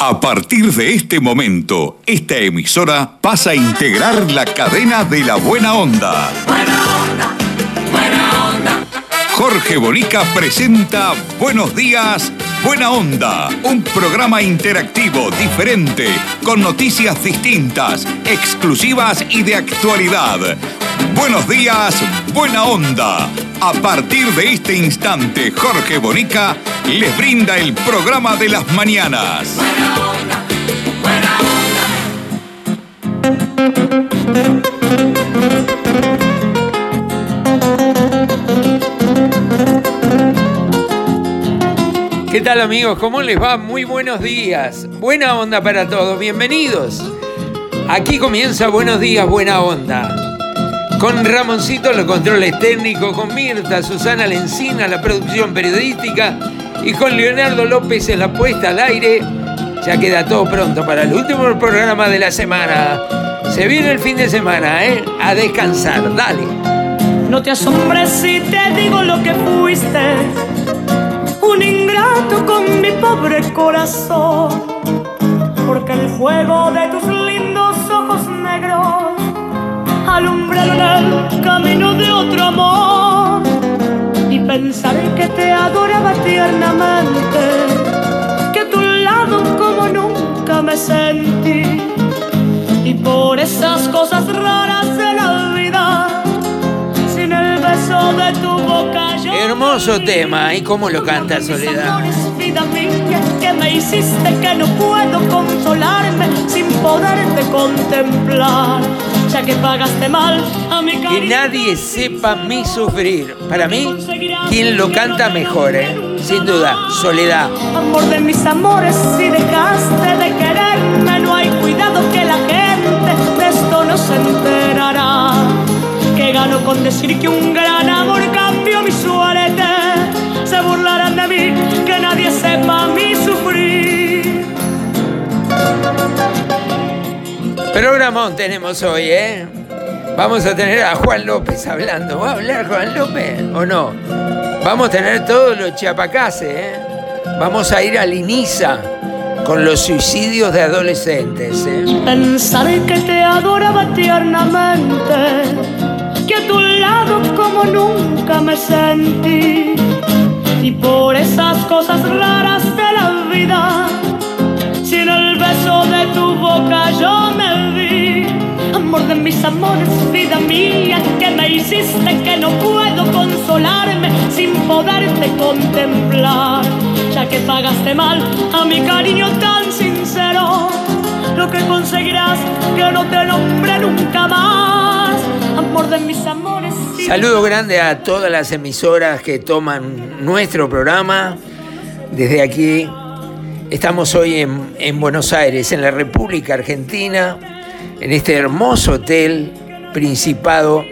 A partir de este momento, esta emisora pasa a integrar la cadena de la buena onda. Buena onda, buena onda. Jorge Bonica presenta Buenos días, Buena Onda, un programa interactivo, diferente, con noticias distintas, exclusivas y de actualidad. Buenos días, Buena Onda. A partir de este instante, Jorge Bonica les brinda el programa de las mañanas. ¿Qué tal amigos? ¿Cómo les va? Muy buenos días. Buena onda para todos. Bienvenidos. Aquí comienza Buenos días, buena onda. Con Ramoncito los controles técnicos, con Mirta, Susana Lencina la producción periodística y con Leonardo López en la puesta al aire. Ya queda todo pronto para el último programa de la semana. Se viene el fin de semana, ¿eh? A descansar, dale. No te asombres si te digo lo que fuiste. Un ingrato con mi pobre corazón. Porque el fuego de tus lindos ojos negros alumbraron el camino de otro amor y pensar que te adoraba tiernamente, que a tu lado como nunca me sentí y por esas cosas raras de la vida, beso de tu boca yo Hermoso tema, ¿y cómo lo canta Soledad? vida mía, que me hiciste que no puedo consolarme sin poderte contemplar ya que pagaste mal a mi Que nadie sepa mi sufrir. Para mí, quien lo canta mejor, ¿eh? Sin duda, Soledad. Amor de mis amores, si dejaste de quererme, no hay cuidado que la gente de esto no se enterará. Que gano con decir que un gran amor cambió mi suerte. Se burlarán de mí, que nadie sepa mi sufrir. Programón tenemos hoy, ¿eh? Vamos a tener a Juan López hablando. ¿Va a hablar Juan López o no? Vamos a tener todos los chiapacases, ¿eh? Vamos a ir a Liniza con los suicidios de adolescentes, ¿eh? Pensar que te adoraba tiernamente, que a tu lado como nunca me sentí. Y por esas cosas raras de la vida sin el beso de tu boca yo me vi. Amor de mis amores, vida mía, que me hiciste que no puedo consolarme sin poderte contemplar. Ya que pagaste mal a mi cariño tan sincero, lo que conseguirás que no te nombre nunca más. Amor de mis amores. Saludo grande a todas las emisoras que toman nuestro programa. Desde aquí Estamos hoy en, Buenos Aires, en la República Argentina, en este hermoso hotel Principado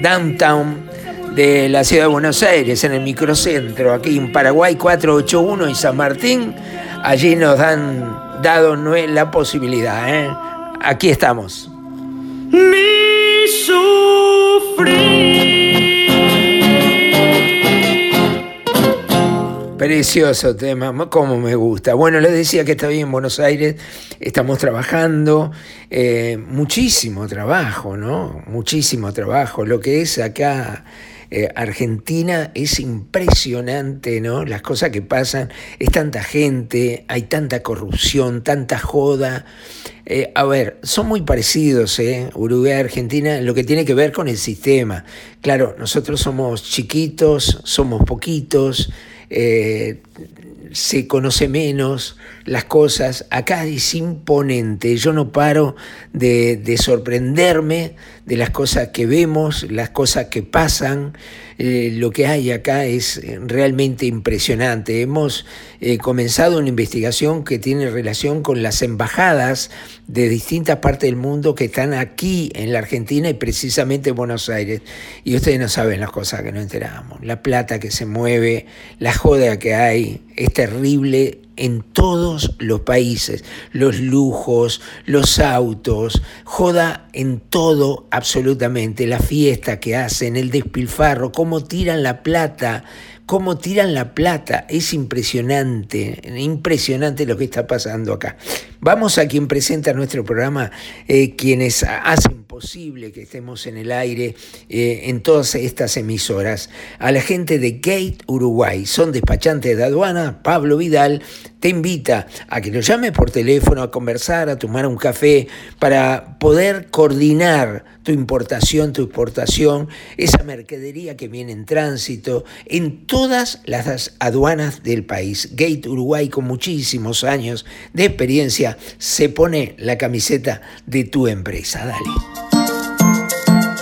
Downtown de la ciudad de Buenos Aires, en el microcentro, aquí en Paraguay 481 y San Martín. Allí nos han dado la posibilidad. ¿eh? Aquí estamos. Mi Precioso tema, como me gusta. Bueno, les decía que estoy en Buenos Aires, estamos trabajando, eh, muchísimo trabajo, ¿no? Muchísimo trabajo. Lo que es acá eh, Argentina es impresionante, ¿no? Las cosas que pasan, es tanta gente, hay tanta corrupción, tanta joda. Eh, a ver, son muy parecidos, ¿eh? Uruguay Argentina, lo que tiene que ver con el sistema. Claro, nosotros somos chiquitos, somos poquitos. Eh, se conoce menos las cosas. Acá es imponente. Yo no paro de, de sorprenderme de las cosas que vemos, las cosas que pasan. Eh, lo que hay acá es realmente impresionante. Hemos eh, comenzado una investigación que tiene relación con las embajadas de distintas partes del mundo que están aquí en la Argentina y precisamente en Buenos Aires. Y ustedes no saben las cosas que no enteramos. La plata que se mueve, la joda que hay, es terrible en todos los países, los lujos, los autos, joda en todo absolutamente, la fiesta que hacen, el despilfarro, cómo tiran la plata cómo tiran la plata. Es impresionante, impresionante lo que está pasando acá. Vamos a quien presenta nuestro programa, eh, quienes hacen posible que estemos en el aire eh, en todas estas emisoras. A la gente de Gate Uruguay, son despachantes de aduana, Pablo Vidal, te invita a que lo llames por teléfono, a conversar, a tomar un café, para poder coordinar tu importación, tu exportación, esa mercadería que viene en tránsito en todas las aduanas del país. Gate Uruguay, con muchísimos años de experiencia, se pone la camiseta de tu empresa. Dale.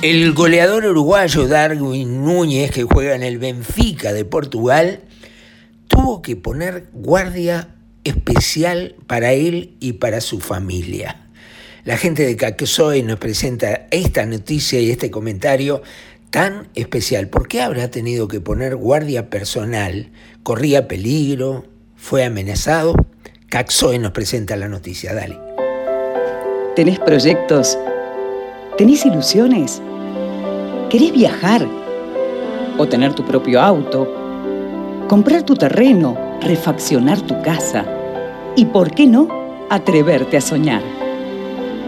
El goleador uruguayo Darwin Núñez, que juega en el Benfica de Portugal, tuvo que poner guardia especial para él y para su familia. La gente de Caquesoy nos presenta esta noticia y este comentario tan especial. ¿Por qué habrá tenido que poner guardia personal? ¿Corría peligro? ¿Fue amenazado? Caxoe nos presenta la noticia. Dale. ¿Tenés proyectos? ¿Tenés ilusiones? ¿Querés viajar? ¿O tener tu propio auto? ¿Comprar tu terreno? ¿Refaccionar tu casa? ¿Y por qué no atreverte a soñar?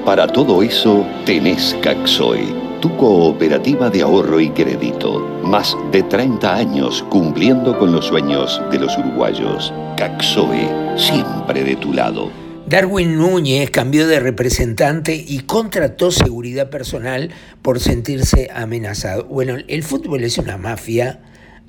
Para todo eso tenés Caxoe, tu cooperativa de ahorro y crédito. Más de 30 años cumpliendo con los sueños de los uruguayos. Caxoe, siempre de tu lado. Darwin Núñez cambió de representante y contrató seguridad personal por sentirse amenazado. Bueno, el fútbol es una mafia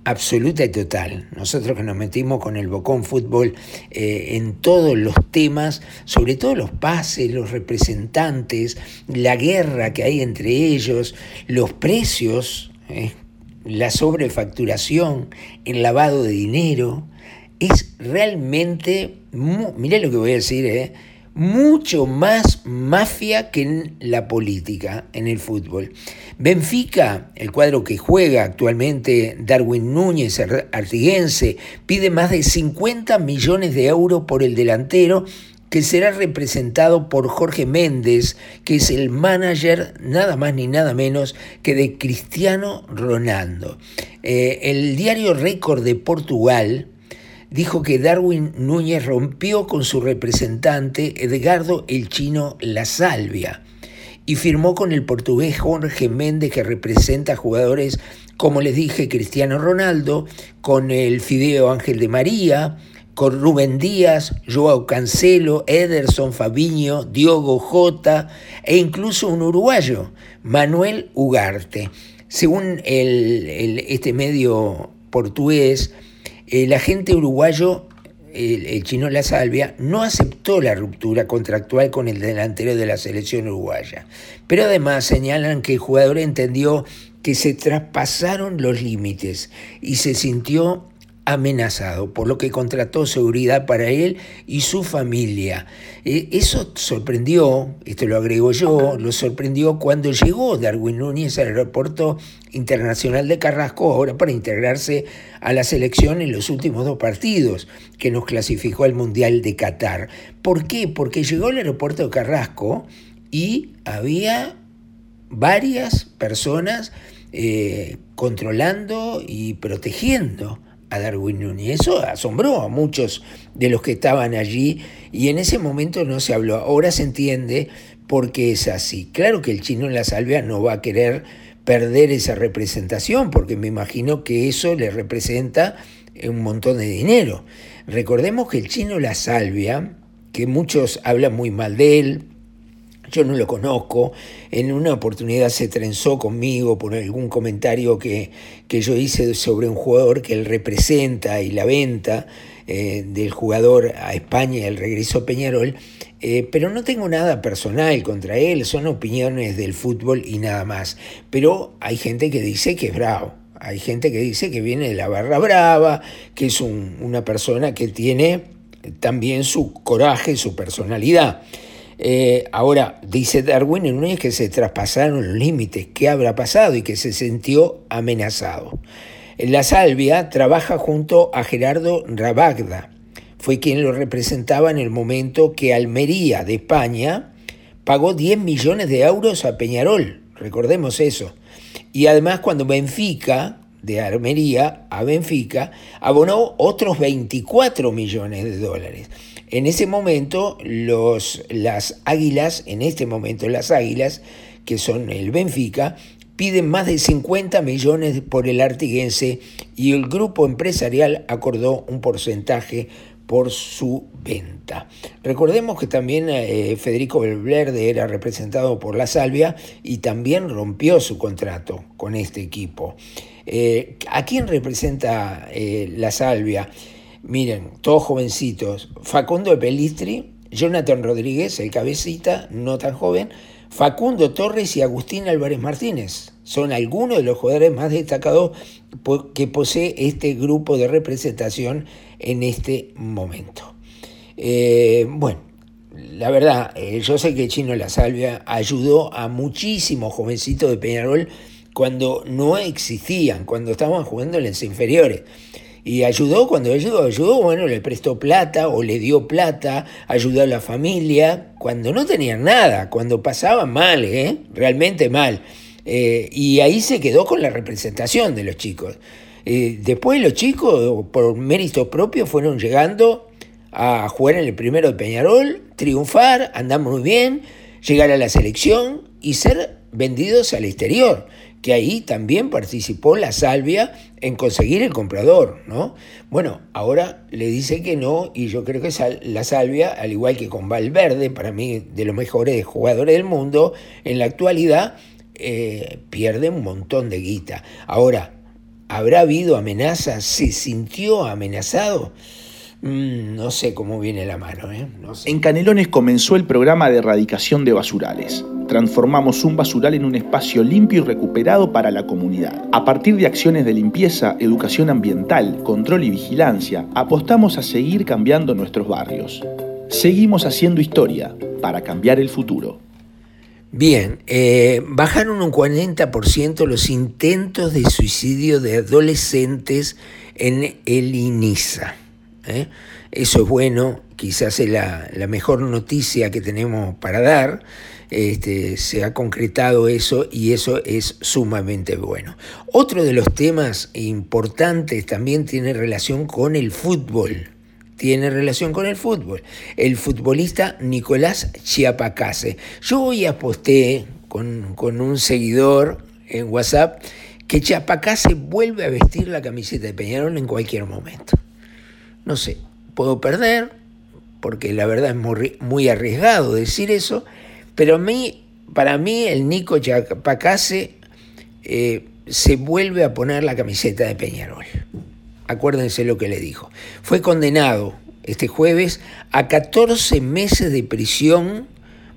absoluta y total. Nosotros que nos metimos con el Bocón Fútbol eh, en todos los temas, sobre todo los pases, los representantes, la guerra que hay entre ellos, los precios, eh, la sobrefacturación, el lavado de dinero, es realmente, mire lo que voy a decir, ¿eh? mucho más mafia que en la política, en el fútbol. Benfica, el cuadro que juega actualmente Darwin Núñez, artiguense, pide más de 50 millones de euros por el delantero que será representado por Jorge Méndez, que es el manager nada más ni nada menos que de Cristiano Ronaldo. Eh, el diario Récord de Portugal, dijo que Darwin Núñez rompió con su representante Edgardo el Chino La Salvia y firmó con el portugués Jorge Méndez que representa jugadores como les dije Cristiano Ronaldo, con el Fideo Ángel de María, con Rubén Díaz, Joao Cancelo, Ederson Fabiño, Diogo Jota e incluso un uruguayo, Manuel Ugarte. Según este medio portugués, el agente uruguayo, el, chino La Salvia, no aceptó la ruptura contractual con el delantero de la selección uruguaya. Pero además señalan que el jugador entendió que se traspasaron los límites y se sintió amenazado, por lo que contrató seguridad para él y su familia. Eh, eso sorprendió, esto lo agrego yo, lo sorprendió cuando llegó Darwin Núñez al aeropuerto internacional de Carrasco, ahora para integrarse a la selección en los últimos dos partidos que nos clasificó al Mundial de Qatar. ¿Por qué? Porque llegó al aeropuerto de Carrasco y había varias personas eh, controlando y protegiendo a Darwin Núñez. Eso asombró a muchos de los que estaban allí y en ese momento no se habló. Ahora se entiende por qué es así. Claro que el chino en la salvia no va a querer perder esa representación porque me imagino que eso le representa un montón de dinero. Recordemos que el chino La Salvia, que muchos hablan muy mal de él, yo no lo conozco, en una oportunidad se trenzó conmigo por algún comentario que, que yo hice sobre un jugador que él representa y la venta eh, del jugador a España y el regreso a Peñarol, eh, pero no tengo nada personal contra él, son opiniones del fútbol y nada más. Pero hay gente que dice que es bravo, Hay gente que dice que viene de la barra brava, que es una persona que tiene también su coraje, su personalidad. Eh, ahora, dice Darwin en es que se traspasaron los límites, ¿qué habrá pasado? Y que se sintió amenazado. La Salvia trabaja junto a Gerardo Rabagda, fue quien lo representaba en el momento que Almería de España pagó 10 millones de euros a Peñarol, recordemos eso. Y además cuando Benfica, de Almería a Benfica, abonó otros 24 millones de dólares. En ese momento, los, las águilas, en este momento las águilas, que son el Benfica, piden más de 50 millones por el artiguense y el grupo empresarial acordó un porcentaje por su venta. Recordemos que también eh, Federico Belverde era representado por la Salvia y también rompió su contrato con este equipo. Eh, ¿A quién representa eh, la Salvia? Miren, todos jovencitos. Facundo Pelistri, Jonathan Rodríguez, el cabecita, no tan joven, Facundo Torres y Agustín Álvarez Martínez. Son algunos de los jugadores más destacados que posee este grupo de representación en este momento. Eh, bueno, la verdad, eh, yo sé que Chino La Salvia ayudó a muchísimos jovencitos de Peñarol cuando no existían, cuando estaban jugando en las inferiores. Y ayudó, cuando ayudó, ayudó, bueno, le prestó plata o le dio plata, ayudó a la familia, cuando no tenían nada, cuando pasaban mal, ¿eh? realmente mal. Eh, y ahí se quedó con la representación de los chicos. Eh, después los chicos, por mérito propio, fueron llegando a jugar en el primero de Peñarol, triunfar, andar muy bien, llegar a la selección y ser vendidos al exterior que ahí también participó la Salvia en conseguir el comprador, ¿no? Bueno, ahora le dice que no y yo creo que la Salvia, al igual que con Valverde, para mí de los mejores jugadores del mundo, en la actualidad eh, pierde un montón de guita. Ahora, ¿habrá habido amenazas? ¿Se sintió amenazado? Mm, no sé cómo viene la mano. ¿eh? En Canelones comenzó el programa de erradicación de basurales. Transformamos un basural en un espacio limpio y recuperado para la comunidad. A partir de acciones de limpieza, educación ambiental, control y vigilancia, apostamos a seguir cambiando nuestros barrios. Seguimos haciendo historia para cambiar el futuro. Bien, eh, bajaron un 40% los intentos de suicidio de adolescentes en el INISA. ¿Eh? Eso es bueno, quizás es la, mejor noticia que tenemos para dar. Este, se ha concretado eso y eso es sumamente bueno. Otro de los temas importantes también tiene relación con el fútbol. Tiene relación con el fútbol. El futbolista Nicolás Chiapacase. Yo hoy aposté con, con un seguidor en WhatsApp que Chiapacase vuelve a vestir la camiseta de Peñarol en cualquier momento no sé, puedo perder, porque la verdad es muy, arriesgado decir eso, pero a mí, para mí el Nico Chapacase eh, se vuelve a poner la camiseta de Peñarol. Acuérdense lo que le dijo. Fue condenado este jueves a 14 meses de prisión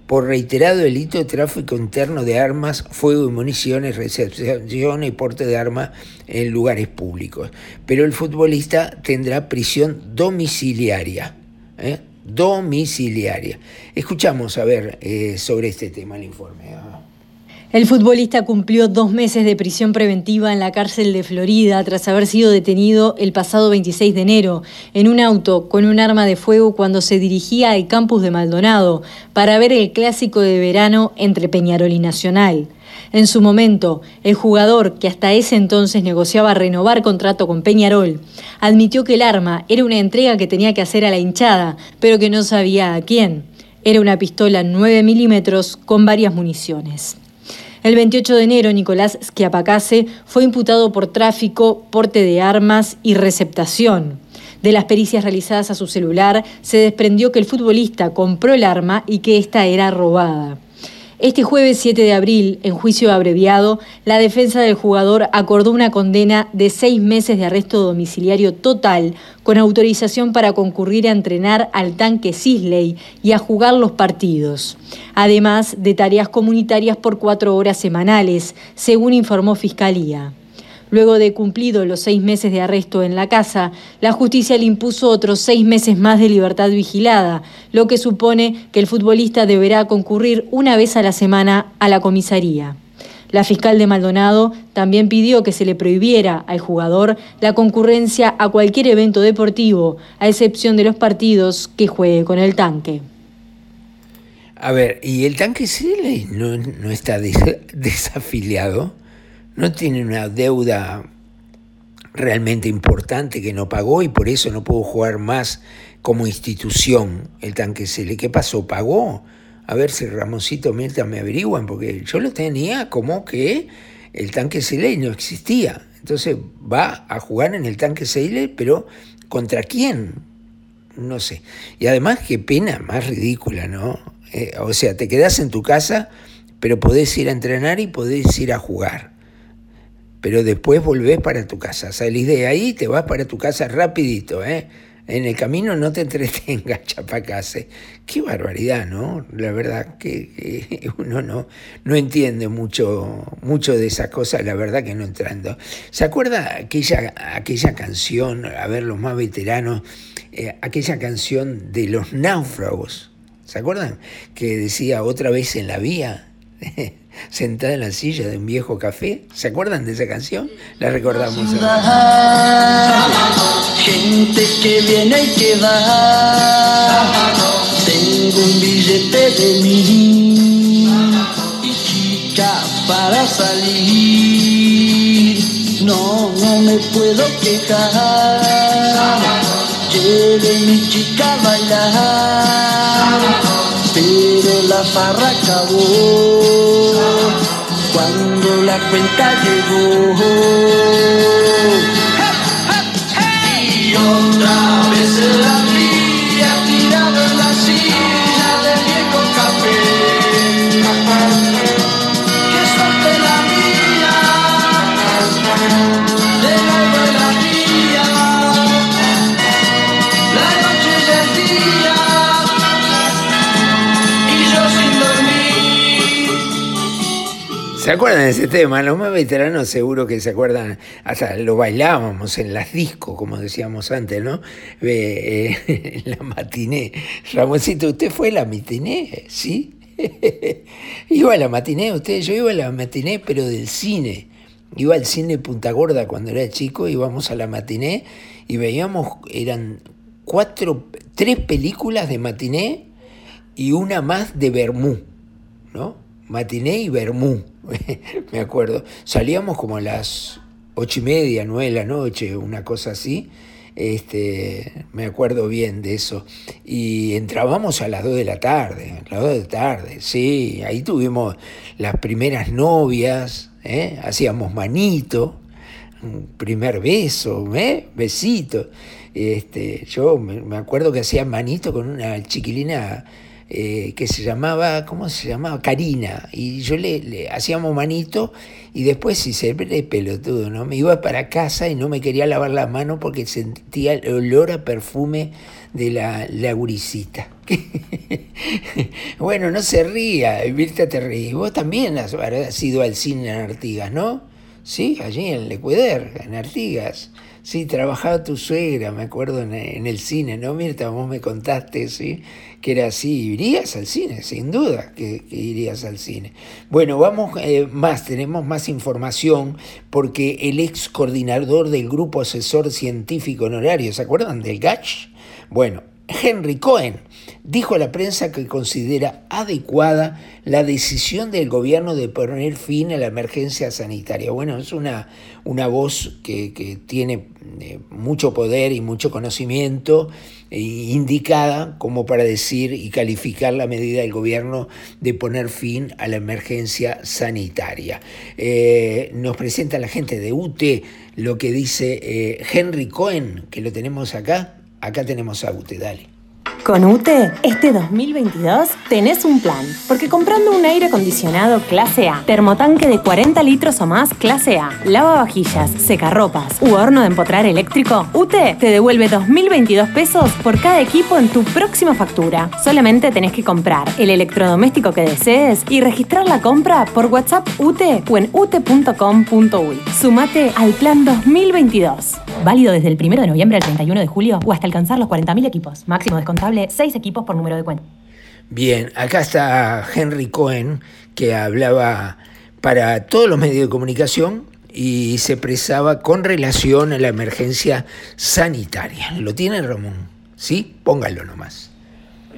por reiterado delito de tráfico interno de armas, fuego y municiones, recepción y porte de armas en lugares públicos. Pero el futbolista tendrá prisión domiciliaria. ¿eh? Domiciliaria. Escuchamos a ver eh, sobre este tema el informe. El futbolista cumplió dos meses de prisión preventiva en la cárcel de Florida tras haber sido detenido el pasado 26 de enero en un auto con un arma de fuego cuando se dirigía al campus de Maldonado para ver el clásico de verano entre Peñarol y Nacional. En su momento, el jugador, que hasta ese entonces negociaba renovar contrato con Peñarol, admitió que el arma era una entrega que tenía que hacer a la hinchada, pero que no sabía a quién. Era una pistola 9 milímetros con varias municiones. El 28 de enero, Nicolás Schiapacase fue imputado por tráfico, porte de armas y receptación. De las pericias realizadas a su celular, se desprendió que el futbolista compró el arma y que ésta era robada. Este jueves 7 de abril, en juicio abreviado, la defensa del jugador acordó una condena de seis meses de arresto domiciliario total con autorización para concurrir a entrenar al tanque Sisley y a jugar los partidos, además de tareas comunitarias por cuatro horas semanales, según informó Fiscalía. Luego de cumplido los seis meses de arresto en la casa, la justicia le impuso otros seis meses más de libertad vigilada, lo que supone que el futbolista deberá concurrir una vez a la semana a la comisaría. La fiscal de Maldonado también pidió que se le prohibiera al jugador la concurrencia a cualquier evento deportivo, a excepción de los partidos que juegue con el tanque. A ver, ¿y el tanque Siley no, no está desafiliado? ¿No tiene una deuda realmente importante que no pagó y por eso no pudo jugar más como institución el tanque Siley? ¿Qué pasó? ¿Pagó? a ver si Ramoncito Mirta me averiguan, porque yo lo tenía como que el tanque Seiley no existía. Entonces va a jugar en el tanque Seiley, pero ¿contra quién? No sé. Y además, qué pena más ridícula, ¿no? Eh, o sea, te quedas en tu casa, pero podés ir a entrenar y podés ir a jugar. Pero después volvés para tu casa. Salís de ahí y te vas para tu casa rapidito, ¿eh? en el camino no te entretengas, chapacase. Qué barbaridad, ¿no? La verdad que, uno no, no entiende mucho, mucho de esas cosas, la verdad que no entrando. ¿Se acuerda aquella, aquella canción, a ver, los más veteranos, eh, aquella canción de los náufragos? ¿Se acuerdan? Que decía otra vez en la vía. sentada en la silla de un viejo café. ¿Se acuerdan de esa canción? La recordamos. Gente que viene y que va. Tengo un billete de mí y chica para salir. No, no me puedo quejar. Lleve mi chica a bailar pero la farra acabó cuando la cuenta llegó. Y otra vez la vi tirado en la silla ¿Se acuerdan de ese tema? Los más veteranos seguro que se acuerdan, hasta lo bailábamos en las discos, como decíamos antes, ¿no? Eh, la matiné. Ramoncito, ¿usted fue a la matiné? ¿Sí? iba a la matiné, usted, yo iba a la matiné, pero del cine. Iba al cine Punta Gorda cuando era chico, íbamos a la matiné y veíamos, eran cuatro, tres películas de matiné y una más de Bermú, ¿no? Matiné y Bermú me acuerdo. Salíamos como a las ocho y media, nueve de la noche, una cosa así. Este, me acuerdo bien de eso. Y entrábamos a las dos de la tarde, a las dos de la tarde, sí. Ahí tuvimos las primeras novias, ¿eh? hacíamos manito, primer beso, ¿eh? besito. Este, yo me acuerdo que hacía manito con una chiquilina eh, que se llamaba, ¿cómo se llamaba? Karina. Y yo le, hacíamos manito y después, se ve pelotudo, ¿no? Me iba para casa y no me quería lavar la mano porque sentía el olor a perfume de la, la bueno, no se ría, Virta te ríe. Vos también has, has ido al cine en Artigas, ¿no? Sí, allí en Lecueder, en Artigas. Sí, trabajaba tu suegra, me acuerdo en, el cine, ¿no? Mirta, vos me contaste, ¿sí? Que era así, irías al cine, sin duda que, irías al cine. Bueno, vamos eh, más, tenemos más información porque el ex coordinador del Grupo Asesor Científico Honorario, ¿se acuerdan del GACH? Bueno, Henry Cohen dijo a la prensa que considera adecuada la decisión del gobierno de poner fin a la emergencia sanitaria. Bueno, es una, una voz que, tiene eh, mucho poder y mucho conocimiento eh, indicada como para decir y calificar la medida del gobierno de poner fin a la emergencia sanitaria. Eh, nos presenta la gente de UTE lo que dice Henry Cohen, que lo tenemos acá. Acá tenemos a UTE, dale. Con UTE, este 2022 tenés un plan. Porque comprando un aire acondicionado clase A, termotanque de 40 litros o más clase A, lavavajillas, secarropas u horno de empotrar eléctrico, UTE te devuelve 2.022 pesos por cada equipo en tu próxima factura. Solamente tenés que comprar el electrodoméstico que desees y registrar la compra por WhatsApp UTE o en ute.com.uy. Sumate al plan 2022. Válido desde el 1 de noviembre al 31 de julio o hasta alcanzar los 40.000 equipos. Máximo descontable 6 equipos por número de cuenta. Bien, acá está Henry Cohen, que hablaba para todos los medios de comunicación y se expresaba con relación a la emergencia sanitaria. ¿Lo tiene Ramón? ¿Sí? Póngalo nomás.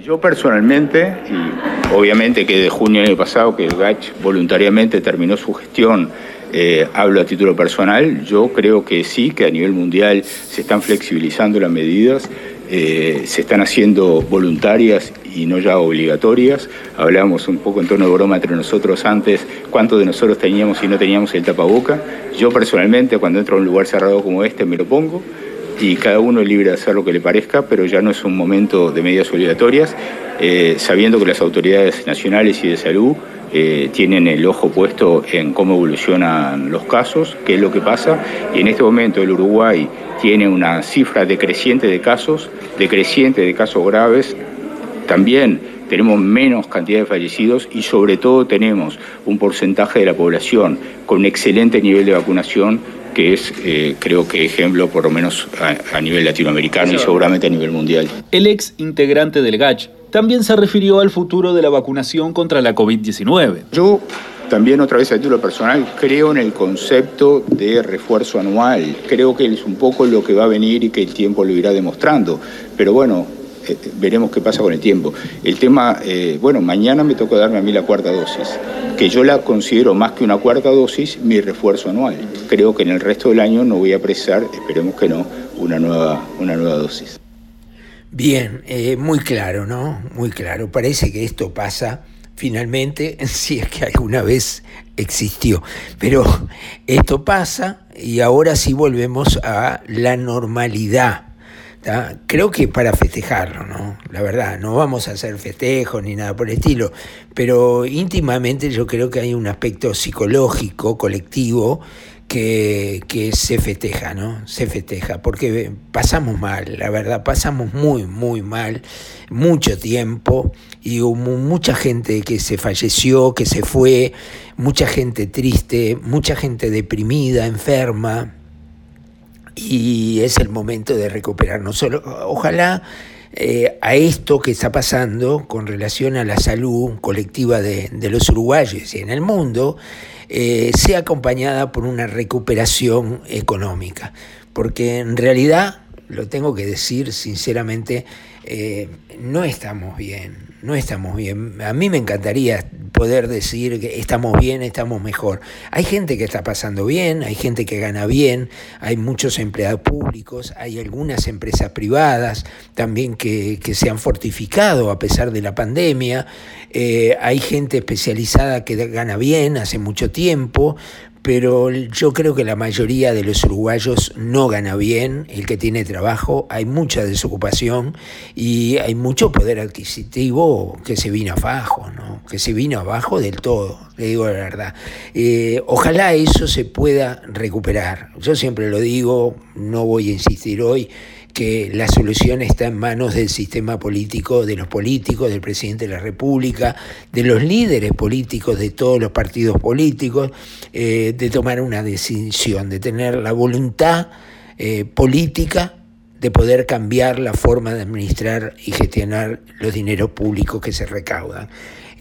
Yo personalmente, y obviamente que de junio del año pasado que el GACH voluntariamente terminó su gestión, eh, hablo a título personal, yo creo que sí, que a nivel mundial se están flexibilizando las medidas eh, se están haciendo voluntarias y no ya obligatorias. Hablábamos un poco en tono de broma entre nosotros antes, cuántos de nosotros teníamos y no teníamos el tapaboca. Yo personalmente cuando entro a un lugar cerrado como este me lo pongo y cada uno es libre de hacer lo que le parezca, pero ya no es un momento de medidas obligatorias, eh, sabiendo que las autoridades nacionales y de salud eh, tienen el ojo puesto en cómo evolucionan los casos, qué es lo que pasa, y en este momento el Uruguay tiene una cifra decreciente de casos, decreciente de casos graves, también tenemos menos cantidad de fallecidos y sobre todo tenemos un porcentaje de la población con un excelente nivel de vacunación que es, eh, creo que ejemplo, por lo menos a, nivel latinoamericano y seguramente a nivel mundial. El ex integrante del GACH también se refirió al futuro de la vacunación contra la COVID-19. Yo también otra vez a título personal, creo en el concepto de refuerzo anual. Creo que es un poco lo que va a venir y que el tiempo lo irá demostrando. Pero bueno, eh, veremos qué pasa con el tiempo. El tema, eh, bueno, mañana me toca darme a mí la cuarta dosis, que yo la considero más que una cuarta dosis mi refuerzo anual. Creo que en el resto del año no voy a precisar, esperemos que no, una nueva, una nueva dosis. Bien, eh, muy claro, ¿no? Muy claro. Parece que esto pasa finalmente, si es que alguna vez existió. Pero esto pasa y ahora sí volvemos a la normalidad. Creo que para festejarlo, ¿no? La verdad, no vamos a hacer festejos ni nada por el estilo, pero íntimamente yo creo que hay un aspecto psicológico, colectivo, que, que, se festeja, ¿no? Se festeja, porque pasamos mal, la verdad, pasamos muy, muy mal, mucho tiempo, y hubo mucha gente que se falleció, que se fue, mucha gente triste, mucha gente deprimida, enferma, y es el momento de recuperarnos. Ojalá eh, a esto que está pasando con relación a la salud colectiva de, de los uruguayos y en el mundo, eh, sea acompañada por una recuperación económica. Porque en realidad, lo tengo que decir sinceramente, eh, no estamos bien, no estamos bien. A mí me encantaría poder decir que estamos bien, estamos mejor. Hay gente que está pasando bien, hay gente que gana bien, hay muchos empleados públicos, hay algunas empresas privadas también que, se han fortificado a pesar de la pandemia, eh, hay gente especializada que gana bien hace mucho tiempo, pero yo creo que la mayoría de los uruguayos no gana bien, el que tiene trabajo, hay mucha desocupación y hay mucho poder adquisitivo que se vino abajo, ¿no? que se vino abajo del todo, le digo la verdad. Eh, ojalá eso se pueda recuperar. Yo siempre lo digo, no voy a insistir hoy, que la solución está en manos del sistema político, de los políticos, del presidente de la República, de los líderes políticos de todos los partidos políticos, eh, de tomar una decisión, de tener la voluntad eh, política de poder cambiar la forma de administrar y gestionar los dineros públicos que se recaudan.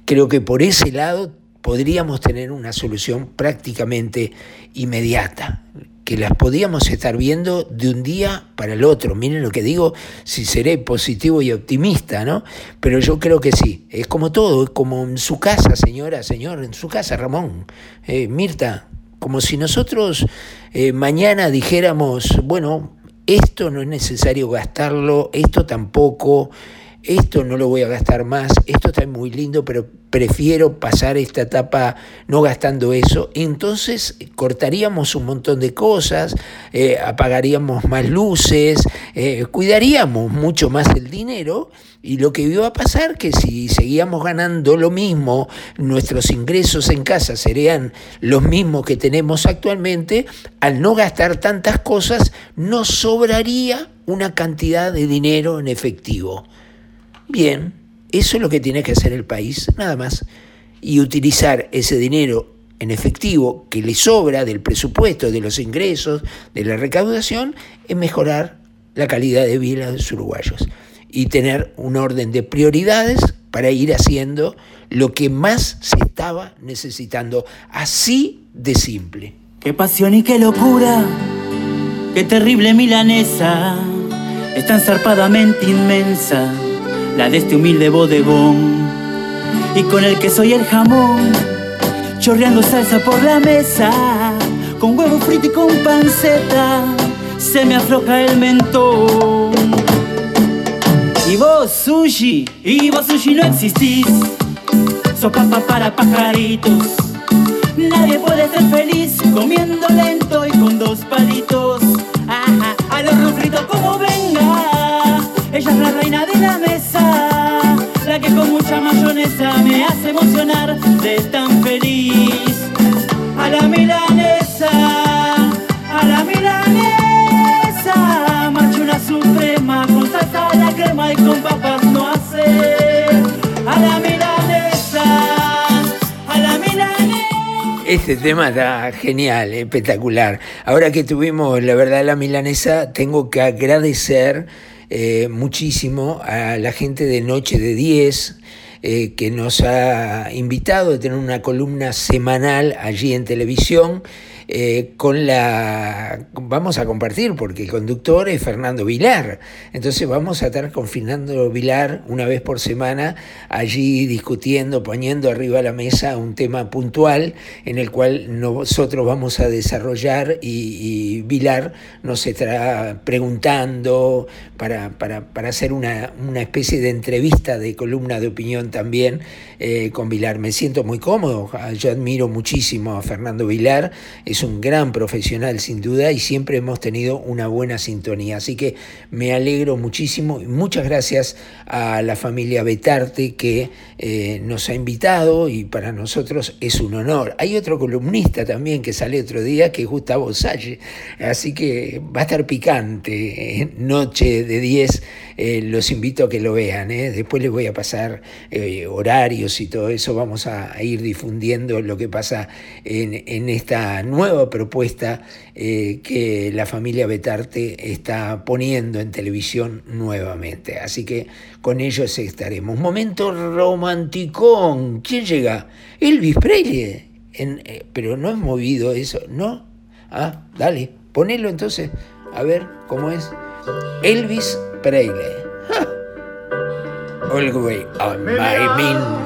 Creo que por ese lado podríamos tener una solución prácticamente inmediata que las podíamos estar viendo de un día para el otro. Miren lo que digo, si seré positivo y optimista, ¿no? Pero yo creo que sí, es como todo, es como en su casa, señora, señor, en su casa, Ramón, eh, Mirta, como si nosotros eh, mañana dijéramos, bueno, esto no es necesario gastarlo, esto tampoco, esto no lo voy a gastar más, esto está muy lindo, pero prefiero pasar esta etapa no gastando eso, entonces cortaríamos un montón de cosas, eh, apagaríamos más luces, eh, cuidaríamos mucho más el dinero y lo que iba a pasar que si seguíamos ganando lo mismo, nuestros ingresos en casa serían los mismos que tenemos actualmente, al no gastar tantas cosas, nos sobraría una cantidad de dinero en efectivo. Bien, eso es lo que tiene que hacer el país, nada más. Y utilizar ese dinero en efectivo que le sobra del presupuesto, de los ingresos, de la recaudación, en mejorar la calidad de vida de los uruguayos y tener un orden de prioridades para ir haciendo lo que más se estaba necesitando. Así de simple. Qué pasión y qué locura, qué terrible milanesa, es tan zarpadamente inmensa la de este humilde bodegón. Y con el queso y el jamón, chorreando salsa por la mesa, con huevo frito y con panceta, se me afloja el mentón. Y vos, sushi, y vos, sushi, no existís. Sos para pajaritos. Nadie puede ser feliz comiendo lento y con dos palitos. Ajá, al horno como venga. Ella es la reina de la mesa, mucha mayonesa me hace emocionar de tan feliz. A la milanesa, a la milanesa, marcha una suprema con salsa a la crema y con papas no hace. A la milanesa, a la milanesa. Este tema está genial, espectacular. Ahora que tuvimos la verdad la milanesa, tengo que agradecer eh, muchísimo a la gente de Noche de 10 eh, que nos ha invitado a tener una columna semanal allí en televisión. Eh, con la... Vamos a compartir porque el conductor es Fernando Vilar. Entonces vamos a estar con Fernando Vilar una vez por semana allí discutiendo, poniendo arriba la mesa un tema puntual en el cual nosotros vamos a desarrollar y, Vilar nos estará preguntando para, para, para hacer una, una, especie de entrevista de columna de opinión también eh, con Vilar. Me siento muy cómodo, yo admiro muchísimo a Fernando Vilar, un gran profesional sin duda y siempre hemos tenido una buena sintonía. Así que me alegro muchísimo y muchas gracias a la familia Betarte que eh, nos ha invitado y para nosotros es un honor. Hay otro columnista también que sale otro día que es Gustavo Salle, así que va a estar picante. ¿eh? Noche de 10, eh, los invito a que lo vean. Después les voy a pasar horarios y todo eso. Vamos a, ir difundiendo lo que pasa en esta nueva propuesta eh, que la familia Betarte está poniendo en televisión nuevamente. Así que con ellos estaremos. Momento romanticón. ¿Quién llega? Elvis Presley. En, eh, pero no es movido eso, ¿no? Ah, dale, ponelo entonces. A ver cómo es. Elvis Presley. Always on my mean.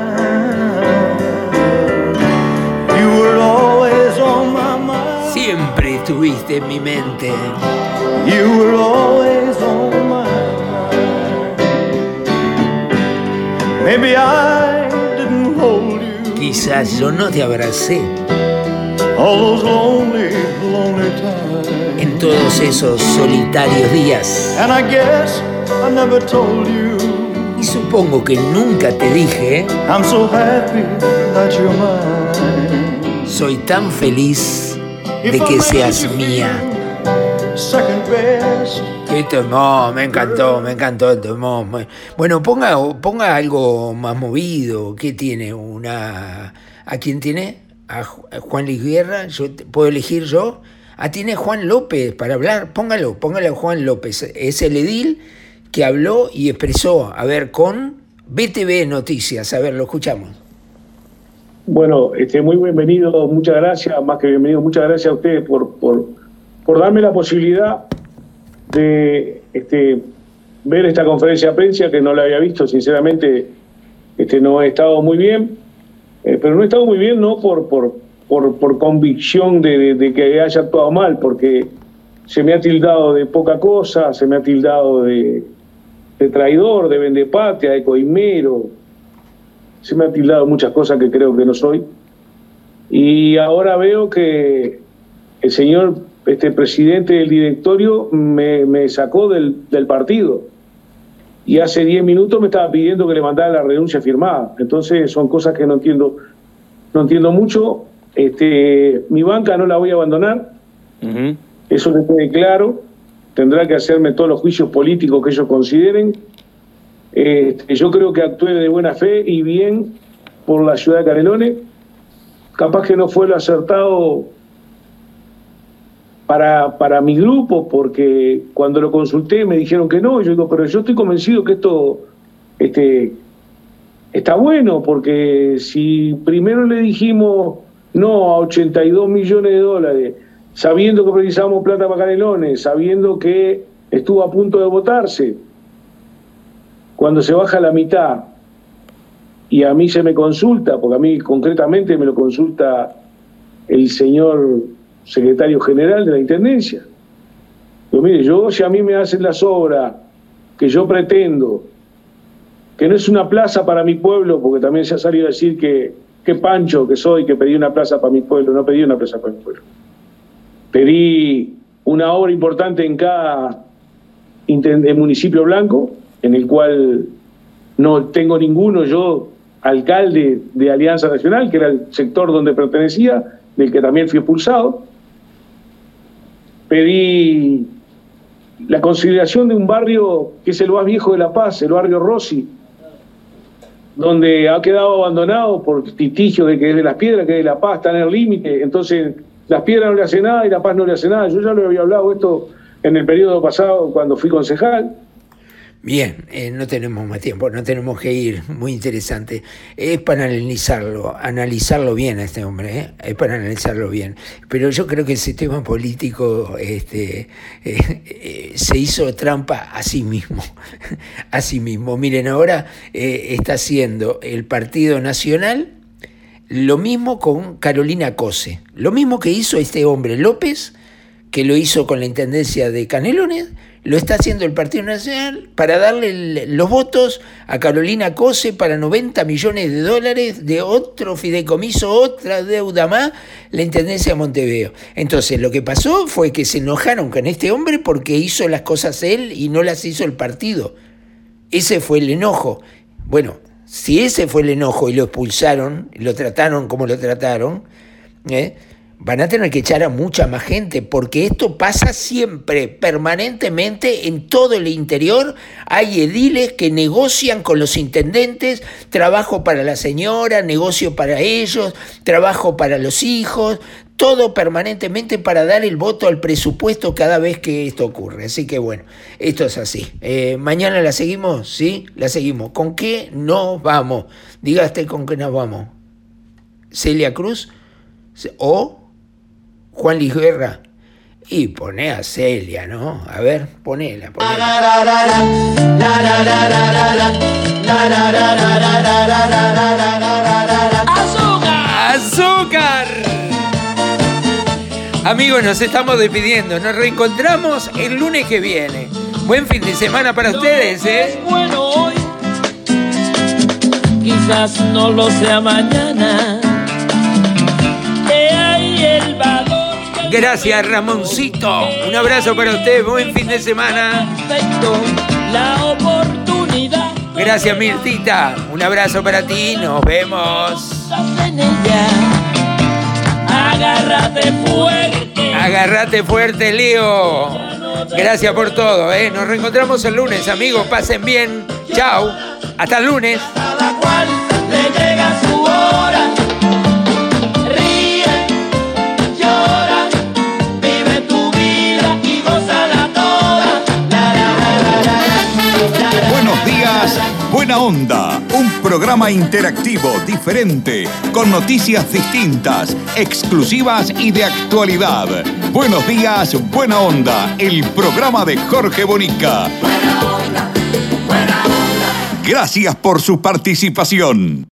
Estuviste en mi mente. You were always on my mind. Maybe I didn't hold you. Quizás yo no te abracé. All those lonely, lonely times. En todos esos solitarios días. And I guess I never told you. Y supongo que nunca te dije. I'm so happy that you're mine. Soy tan feliz de que seas mía. Qué temón, me encantó, me encantó el temón. Bueno, ponga, ponga algo más movido. ¿Qué tiene? Una. ¿A quién tiene? ¿A Juan Luis Guerra? ¿Yo, ¿Puedo elegir yo? Ah, tiene Juan López para hablar. Póngalo, póngalo a Juan López. Es el edil que habló y expresó, a ver, con BTV Noticias. A ver, lo escuchamos. Bueno, este, muy bienvenido, muchas gracias, más que bienvenido, muchas gracias a ustedes por, por, por darme la posibilidad de este, ver esta conferencia de prensa que no la había visto, sinceramente este, no he estado muy bien, eh, pero no he estado muy bien no por, por, por, por convicción de, que haya actuado mal, porque se me ha tildado de poca cosa, se me ha tildado de, de traidor, de vendepatria, de coimero, se me ha tildado muchas cosas que creo que no soy. Y ahora veo que el señor este presidente del directorio me, me sacó del, del partido. Y hace 10 minutos me estaba pidiendo que le mandara la renuncia firmada. Entonces son cosas que no entiendo, no entiendo mucho. Este, mi banca no la voy a abandonar. Eso que quede claro. Tendrá que hacerme todos los juicios políticos que ellos consideren. Este, yo creo que actué de buena fe y bien por la ciudad de Canelones. Capaz que no fue lo acertado para, para mi grupo, porque cuando lo consulté me dijeron que no. Yo digo, pero yo estoy convencido que esto este, está bueno, porque si primero le dijimos no a 82 millones de dólares, sabiendo que precisábamos plata para Canelones, sabiendo que estuvo a punto de votarse, cuando se baja la mitad y a mí se me consulta, porque a mí concretamente me lo consulta el señor secretario general de la Intendencia. Pero mire, yo si a mí me hacen las obras que yo pretendo, que no es una plaza para mi pueblo, porque también se ha salido a decir que, que pancho que soy, que pedí una plaza para mi pueblo, no pedí una plaza para mi pueblo. Pedí una obra importante en cada municipio blanco, en el cual no tengo ninguno, yo alcalde de Alianza Nacional, que era el sector donde pertenecía, del que también fui expulsado. Pedí la consideración de un barrio que es el más viejo de La Paz, el barrio Rossi, donde ha quedado abandonado por litigio de que es de las piedras, que es de La Paz, está en el límite, entonces las piedras no le hacen nada y La Paz no le hace nada. Yo ya lo había hablado esto en el periodo pasado cuando fui concejal. Bien, eh, no tenemos más tiempo, no tenemos que ir, muy interesante. Es para analizarlo, analizarlo bien a este hombre, ¿eh? es para analizarlo bien. Pero yo creo que el sistema político este, eh, eh, se hizo trampa a sí mismo, a sí mismo. Miren, ahora está haciendo el Partido Nacional lo mismo con Carolina Cose, lo mismo que hizo este hombre López, que lo hizo con la Intendencia de Canelones, lo está haciendo el Partido Nacional para darle los votos a Carolina Cose para 90 millones de dólares de otro fideicomiso, otra deuda más, la Intendencia de Montevideo. Entonces, lo que pasó fue que se enojaron con este hombre porque hizo las cosas él y no las hizo el partido. Ese fue el enojo. Bueno, si ese fue el enojo y lo expulsaron, lo trataron como lo trataron, ¿eh? Van a tener que echar a mucha más gente, porque esto pasa siempre, permanentemente, en todo el interior. Hay ediles que negocian con los intendentes, trabajo para la señora, negocio para ellos, trabajo para los hijos, todo permanentemente para dar el voto al presupuesto cada vez que esto ocurre. Así que bueno, esto es así. Eh, mañana la seguimos, ¿sí? La seguimos. ¿Con qué nos vamos? Dígaste con qué nos vamos. Celia Cruz o Juan Luis Guerra. Y pone a Celia, ¿no? A ver, ponela, ponela. ¡Azúcar! Amigos, nos estamos despidiendo. Nos reencontramos el lunes que viene. Buen fin de semana para ustedes, ¿eh? Bueno, hoy quizás no lo sea mañana. Gracias, Ramoncito. Un abrazo para usted. Buen fin de semana. perfecto, la oportunidad Gracias, Mirtita. Un abrazo para ti. Nos vemos. Agárrate fuerte. Agárrate fuerte, Leo. Gracias por todo, ¿eh? Nos reencontramos el lunes, amigos. Pasen bien. Chao. Hasta el lunes. Buena Onda, un programa interactivo, diferente, con noticias distintas, exclusivas y de actualidad. Buenos días, Buena Onda, el programa de Jorge Bonica. Gracias por su participación.